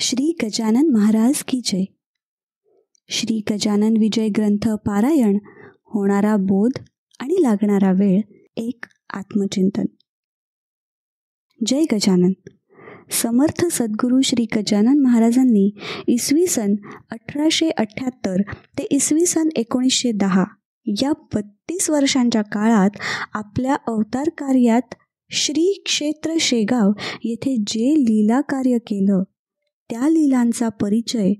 श्री गजानन महाराज की जय. श्री गजानन विजय ग्रंथ पारायण होणारा बोध आणि लागणारा वेळ एक आत्मचिंतन. जय गजानन. समर्थ सद्गुरू श्री गजानन महाराजांनी इसवी सन अठराशे अठ्ठ्याहत्तर ते इसवी सन एकोणीसशे दहा या बत्तीस वर्षांच्या काळात आपल्या अवतार कार्यात श्री क्षेत्र शेगाव येथे जे लीला कार्य केलं त्या लिलांचा परिचय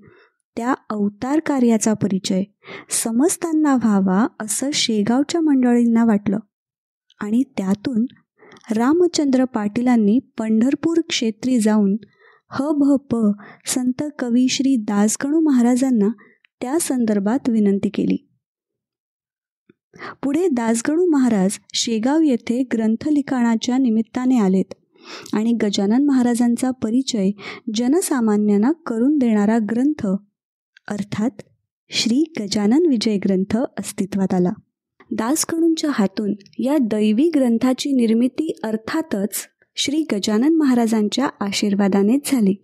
त्या अवतार कार्याचा परिचय समजताना व्हावा असं शेगावच्या मंडळींना वाटलं. आणि त्यातून रामचंद्र पाटीलांनी पंढरपूर क्षेत्री जाऊन ह भ प संत कवी श्री दासगणू महाराजांना त्या संदर्भात विनंती केली. पुढे दासगणू महाराज शेगाव येथे ग्रंथलिखाणाच्या निमित्ताने आलेत. आणि गजानन महाराजांचा परिचय जनसामान्यांना करून देणारा ग्रंथ अर्थात श्री गजानन विजय ग्रंथ अस्तित्वात आला. दासकडूंच्या हातून या दैवी ग्रंथाची निर्मिती अर्थातच श्री गजानन महाराजांच्या आशीर्वादानेच झाली.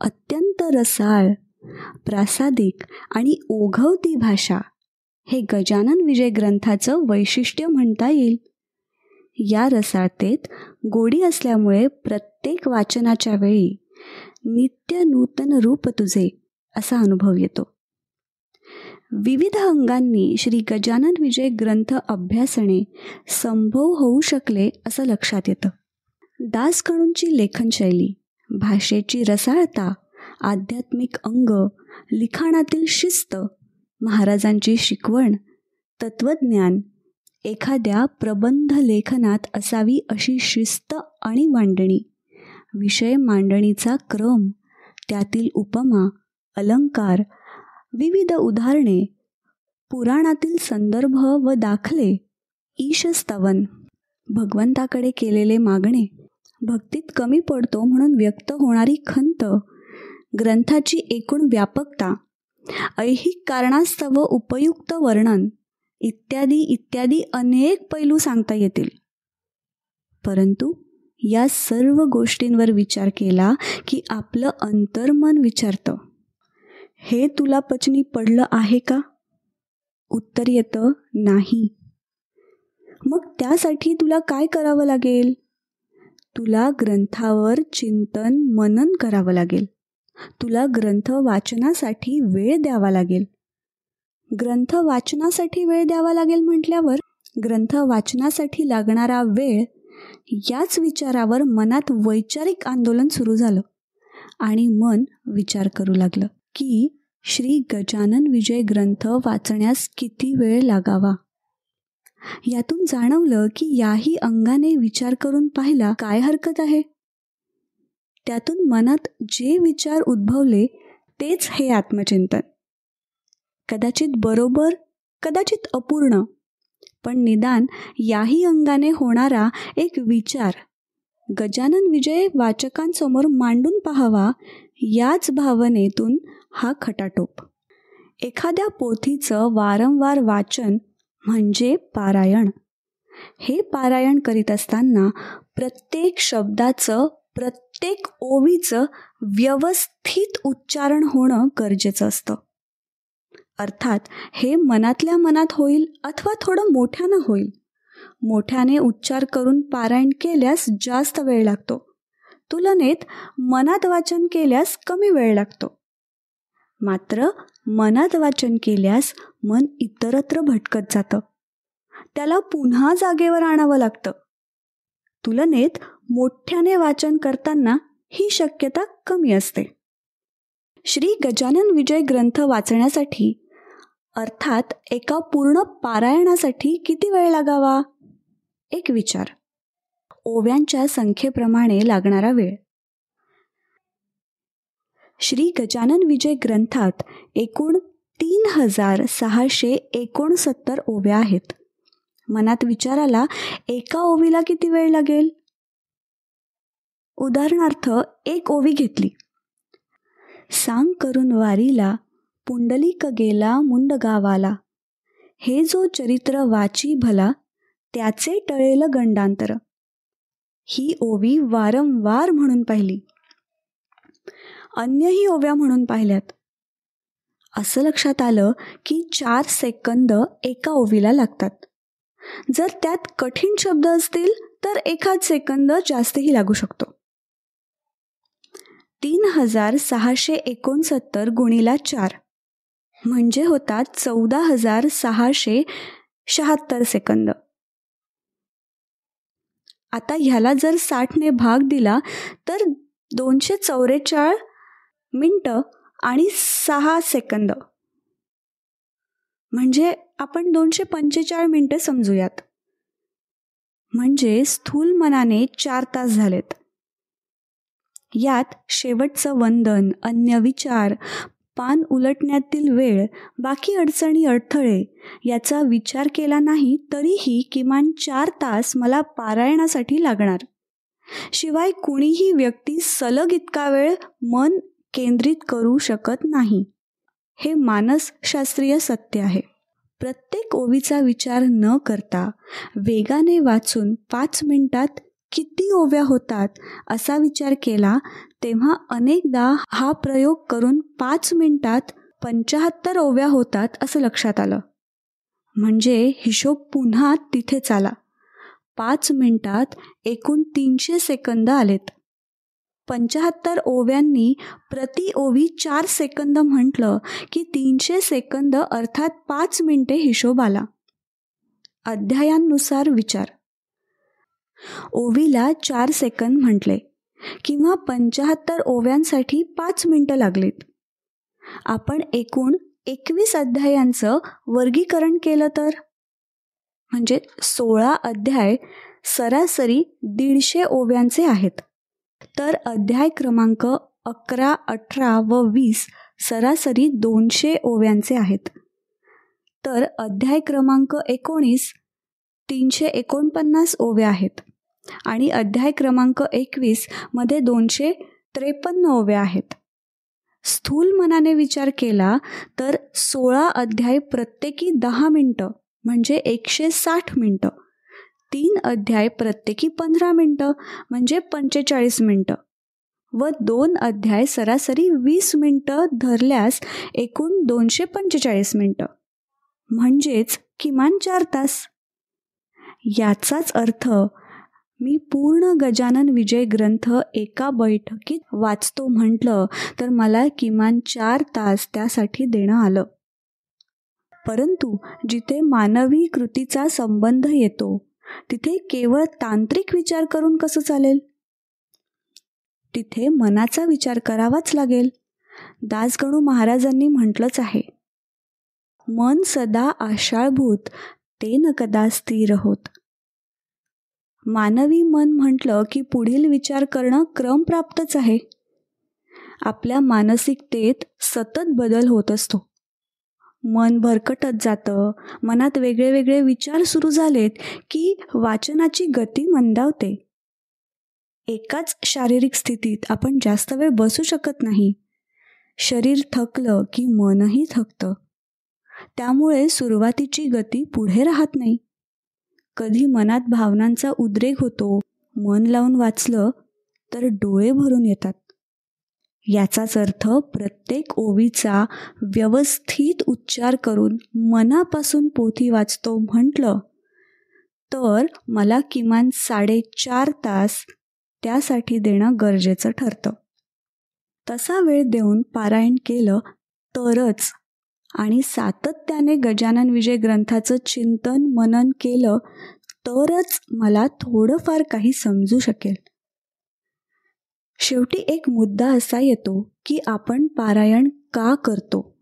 अत्यंत रसाळ प्रासादिक आणि ओघवती भाषा हे गजानन विजय ग्रंथाचं वैशिष्ट्य म्हणता येईल. या रसाळतेत गोडी असल्यामुळे प्रत्येक वाचनाच्या वेळी नित्य नूतन रूप तुझे असा अनुभव येतो. विविध अंगांनी श्री गजानन विजय ग्रंथ अभ्यासणे संभव होऊ शकले असं लक्षात येतं. दासकणूंची लेखनशैली भाषेची रसाळता आध्यात्मिक अंग लिखाणातील शिस्त महाराजांची शिकवण तत्वज्ञान एखाद्या प्रबंध लेखनात असावी अशी शिस्त आणि मांडणी. विषय मांडणीचा क्रम त्यातील उपमा अलंकार विविध उदाहरणे पुराणातील संदर्भ व दाखले ईशस्तवन भगवंताकडे केलेले मागणे. भक्तीत कमी पडतो म्हणून व्यक्त होणारी खंत ग्रंथाची एकूण व्यापकता ऐहिक कारणास्तव उपयुक्त वर्णन. इत्यादी इत्यादी अनेक पैलू सांगता येतील. परंतु या सर्व गोष्टींवर विचार केला की आपलं अंतर्मन विचारतं. हे तुला पचनी पडलं आहे का? उत्तर येतं नाही. मग त्यासाठी तुला काय करावं लागेल? तुला ग्रंथावर चिंतन मनन करावं लागेल. तुला ग्रंथ वाचनासाठी वेळ द्यावा लागेल. ग्रंथ वाचनासाठी वेळ द्यावा लागेल म्हटल्यावर ग्रंथ वाचनासाठी लागणारा वेळ याच विचारावर मनात वैचारिक आंदोलन सुरू झालं आणि मन विचार करू लागलं की श्री गजानन विजय ग्रंथ वाचण्यास किती वेळ लागावा? यातून जाणवलं की याही अंगाने विचार करून पाहिला काय हरकत आहे? त्यातून मनात जे विचार उद्भवले तेच हे आत्मचिंतन. कदाचित बरोबर कदाचित अपूर्ण. पण निदान याही अंगाने होणारा एक विचार गजानन विजय वाचकांसमोर मांडून पाहावा याच भावनेतून हा खटाटोप. एखाद्या पोथीचं वारंवार वाचन म्हणजे पारायण. हे पारायण करीत असताना प्रत्येक शब्दाचं प्रत्येक ओवीचं व्यवस्थित उच्चारण होणं गरजेचं असतं. अर्थात हे मनातल्या मनात होईल अथवा थोडं मोठ्यानं होईल. मोठ्याने उच्चार करून पारायण केल्यास जास्त वेळ लागतो. तुलनेत मनात वाचन केल्यास कमी वेळ लागतो. मात्र मनात वाचन केल्यास मन इतरत्र भटकत जातं. त्याला पुन्हा जागेवर आणावं लागतं. तुलनेत मोठ्याने वाचन करताना ही शक्यता कमी असते. श्री गजानन विजय ग्रंथ वाचण्यासाठी अर्थात एका पूर्ण पारायणासाठी किती वेळ लागावा? एक विचार. ओव्यांच्या संख्येप्रमाणे लागणारा वेळ. श्री गजानन विजय ग्रंथात एकूण तीन हजार सहाशे एकोणसत्तर ओव्या आहेत. मनात विचाराला एका ओवीला किती वेळ लागेल? उदाहरणार्थ एक ओवी घेतली. सांग करून वारीला पुंडलिक गेला मुंडगावाला. हे जो चरित्र वाची भला त्याचे टळेल गंडांतर. ही ओवी वारंवार म्हणून पाहिली. अन्यही ओव्या म्हणून पाहिल्यात. असं लक्षात आलं की चार सेकंद एका ओवीला लागतात. जर त्यात कठीण शब्द असतील तर एखाद सेकंद जास्तही लागू शकतो. तीन हजार सहाशे एकोणसत्तर गुणीला चार. म्हणजे होतात चौदा हजार सहाशे शहात्तर सेकंद. आता ह्याला जर साठने भाग दिला तर दोनशे चौवेचाळ मिनटं आणि सहा सेकंद. म्हणजे आपण दोनशे पंचेचाळ मिनटं समजूयात. म्हणजे स्थूल मनाने चार तास झालेत. यात शेवटचं वंदन अन्य विचार पान उलटण्यातील वेळ बाकी अडचणी अडथळे याचा विचार केला नाही तरीही किमान चार तास मला पारायणासाठी लागणार. शिवाय कुणीही व्यक्ती सलग इतका वेळ मन केंद्रित करू शकत नाही. हे मानसशास्त्रीय सत्य आहे. प्रत्येक ओवीचा विचार न करता वेगाने वाचून पाच मिनिटात किती ओव्या होतात असा विचार केला तेव्हा अनेकदा हा प्रयोग करून पाच मिनिटात पंचाहत्तर ओव्या होतात असं लक्षात आलं. म्हणजे हिशोब पुन्हा तिथेच आला पाच मिनिटात एकूण तीनशे सेकंद आलेत. पंचाहत्तर ओव्यांनी प्रति ओवी चार सेकंद म्हटलं की तीनशे सेकंद अर्थात पाच मिनिटे हिशोब आला. अध्यायांनुसार विचार. ओवीला चार सेकंद म्हटले. किंवा पंचाहत्तर ओव्यांसाठी पाच मिनटं लागलीत. आपण एकूण एकवीस अध्यायांचं वर्गीकरण केलं तर? म्हणजे सोळा अध्याय सरासरी दीडशे ओव्यांचे आहेत. तर अध्याय क्रमांक अकरा अठरा व वीस सरासरी दोनशे ओव्यांचे आहेत. तर अध्याय क्रमांक एकोणीस तीनशे एकोणपन्नास ओव्या आहेत. आणि अध्याय क्रमांक एकवीसमध्ये दोनशे त्रेपन्न ओव्या आहेत. स्थूल मनाने विचार केला तर सोळा अध्याय प्रत्येकी दहा मिनटं म्हणजे एकशे साठ मिनटं. तीन अध्याय प्रत्येकी पंधरा मिनटं म्हणजे पंचेचाळीस मिनटं. व दोन अध्याय सरासरी वीस मिनटं धरल्यास एकूण दोनशे पंचेचाळीस मिनटं. म्हणजेच किमान चार तास. याचाच अर्थ मी पूर्ण गजानन विजय ग्रंथ एका बैठकीत वाचतो म्हटलं तर मला किमान चार तास त्यासाठी देणं आलं. परंतु जिथे मानवी कृतीचा संबंध येतो तिथे केवळ तांत्रिक विचार करून कसं चालेल? तिथे मनाचा विचार करावाच लागेल दासगणू महाराजांनी म्हटलंच आहे. मन सदा आशाळभूत ते न कदा स्थिर होत. मानवी मन म्हटलं की पुढील विचार करणं क्रमप्राप्तच आहे. आपल्या मानसिकतेत सतत बदल होत असतो. मन भरकटत जातं मनात वेगळे वेगळे विचार सुरू झालेत की वाचनाची गती मंदावते. एकाच शारीरिक स्थितीत आपण जास्त वेळ बसू शकत नाही. शरीर थकलं की मनही थकतं. त्यामुळे सुरुवातीची गती पुढे राहत नाही. कधी मनात भावनांचा उद्रेक होतो मन लावून वाचलं तर डोळे भरून येतात. याचाच अर्थ प्रत्येक ओवीचा व्यवस्थित उच्चार करून मनापासून पोथी वाचतो म्हटलं तर मला किमान साडेचार तास त्यासाठी देणं गरजेचं ठरतं. तसा वेळ देऊन पारायण केलं तरच आणि सातत्याने गजानन विजय ग्रंथाचं चिंतन मनन केलं तरच मला थोडंफार काही समजू शकेल. शेवटी एक मुद्दा असा येतो की आपण पारायण का करतो?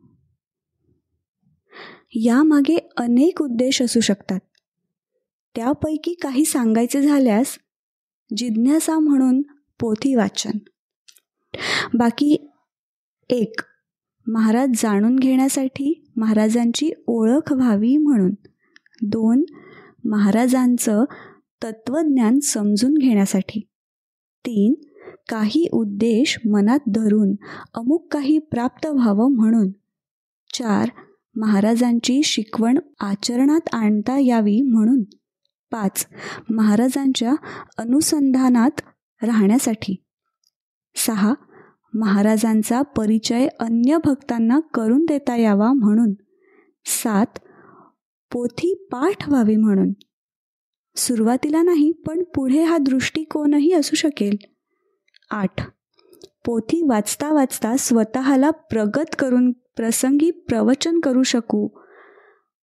यामागे अनेक उद्देश असू शकतात. त्यापैकी काही सांगायचे झाल्यास जिज्ञासा म्हणून पोथी वाचन. बाकी एक महाराज जाणून घेण्यासाठी महाराजांची ओळख व्हावी म्हणून. दोन महाराजांचं तत्वज्ञान समजून घेण्यासाठी. तीन काही उद्देश मनात धरून अमुक काही प्राप्त व्हावं म्हणून. चार महाराजांची शिकवण आचरणात आणता यावी म्हणून. पाच महाराजांच्या अनुसंधानात राहण्यासाठी. सहा महाराजांचा परिचय अन्य भक्तांना करून देता यावा म्हणून. सात पोथी पाठ व्हावी म्हणून. सुरुवातीला नाही पण पुढे हा दृष्टिकोनही असू शकेल. आठ पोथी वाचता वाचता स्वतःला प्रगत करून प्रसंगी प्रवचन करू शकू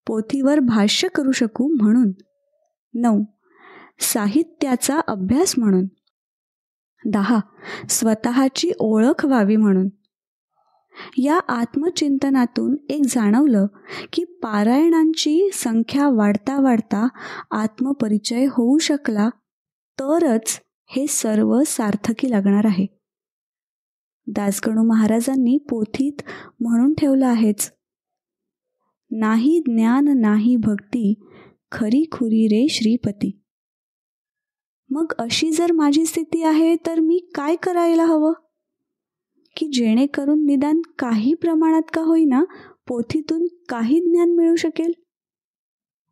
पोथीवर भाष्य करू शकू म्हणून. नऊ साहित्याचा अभ्यास म्हणून. दहा. स्वतःची ओळख व्हावी म्हणून. या आत्मचिंतनातून एक जाणवलं की पारायणांची संख्या वाढता वाढता आत्मपरिचय होऊ शकला तरच हे सर्व सार्थकी लागणार आहे. दासगणू महाराजांनी पोथीत म्हणून ठेवलं आहेच नाही ज्ञान नाही भक्ती खरी खुरी रे श्रीपती. मग अशी जर माझी स्थिती आहे तर मी काय करायला हवं? की जेणेकरून निदान काही प्रमाणात का होईना पोथीतून काही ज्ञान मिळू शकेल?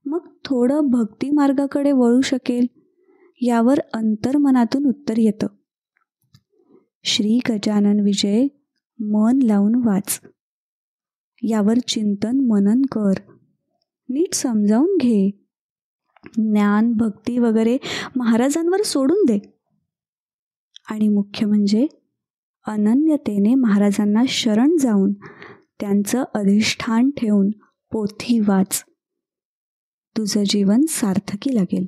मग थोडं भक्ती मार्गाकडे वळू शकेल यावर अंतर्मनातून उत्तर येतं. श्री गजानन विजय मन लावून वाच. यावर चिंतन मनन कर. नीट समजावून घे. ज्ञान भक्ती वगैरे महाराजांवर सोडून दे. आणि मुख्य म्हणजे अनन्यतेने महाराजांना शरण जाऊन त्यांचं अधिष्ठान ठेवून पोथी वाच. तुझं जीवन सार्थकी लागेल.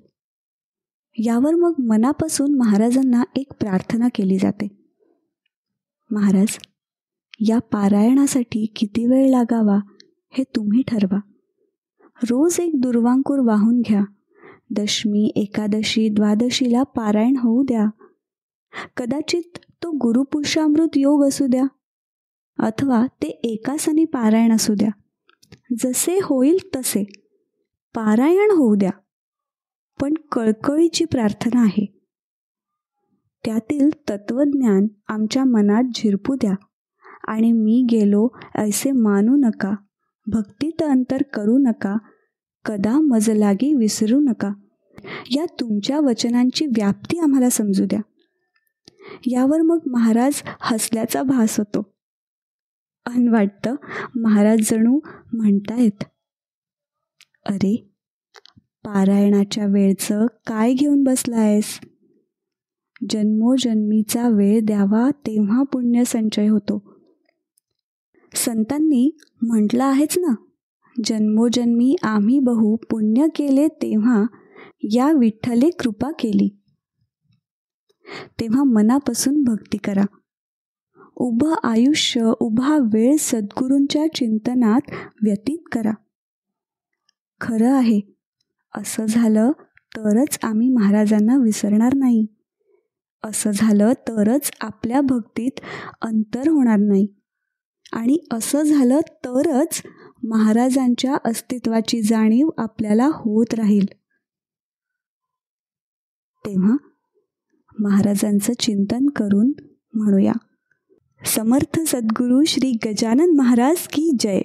यावर मग मनापासून महाराजांना एक प्रार्थना केली जाते. महाराज या पारायणासाठी किती वेळ लागावा हे तुम्ही ठरवा. रोज एक दुर्वांकूर वाहून घ्या. दशमी एकादशी द्वादशीला पारायण होऊ द्या. कदाचित तो गुरुपुरुषामृत योग असू द्या अथवा ते एकासनी पारायण असू द्या. जसे होईल तसे पारायण होऊ द्या पण कळकळीची प्रार्थना आहे. त्यातील तत्वज्ञान आमच्या मनात झिरपू द्या आणि मी गेलो ऐसे मानू नका भक्तीत अंतर करू नका कदा मजलागी विसरू नका. या तुमच्या वचनांची व्याप्ती आम्हाला समजू द्या. यावर मग महाराज हसल्याचा भास होतो. अन वाटतं महाराज जणू म्हणतायत अरे पारायणाच्या वेळचं काय घेऊन बसलायस? जन्मोजन्मीचा वेळ द्यावा तेव्हा पुण्य संचय होतो. संतांनी म्हटलं आहेच ना जन्मोजन्मी आम्ही बहु पुण्य केले तेव्हा या विठ्ठले कृपा केली. तेव्हा मनापासून भक्ती करा. उभं आयुष्य उभा वेळ सद्गुरूंच्या चिंतनात व्यतीत करा. खरं आहे असं झालं तरच आम्ही महाराजांना विसरणार नाही. असं झालं तरच आपल्या भक्तीत अंतर होणार नाही. आणि असं झालं तरच महाराजांच्या अस्तित्वाची जाणीव आपल्याला होत राहील. तेव्हा महाराजांचं चिंतन करून म्हणूया. समर्थ सद्गुरू श्री गजानन महाराज की जय.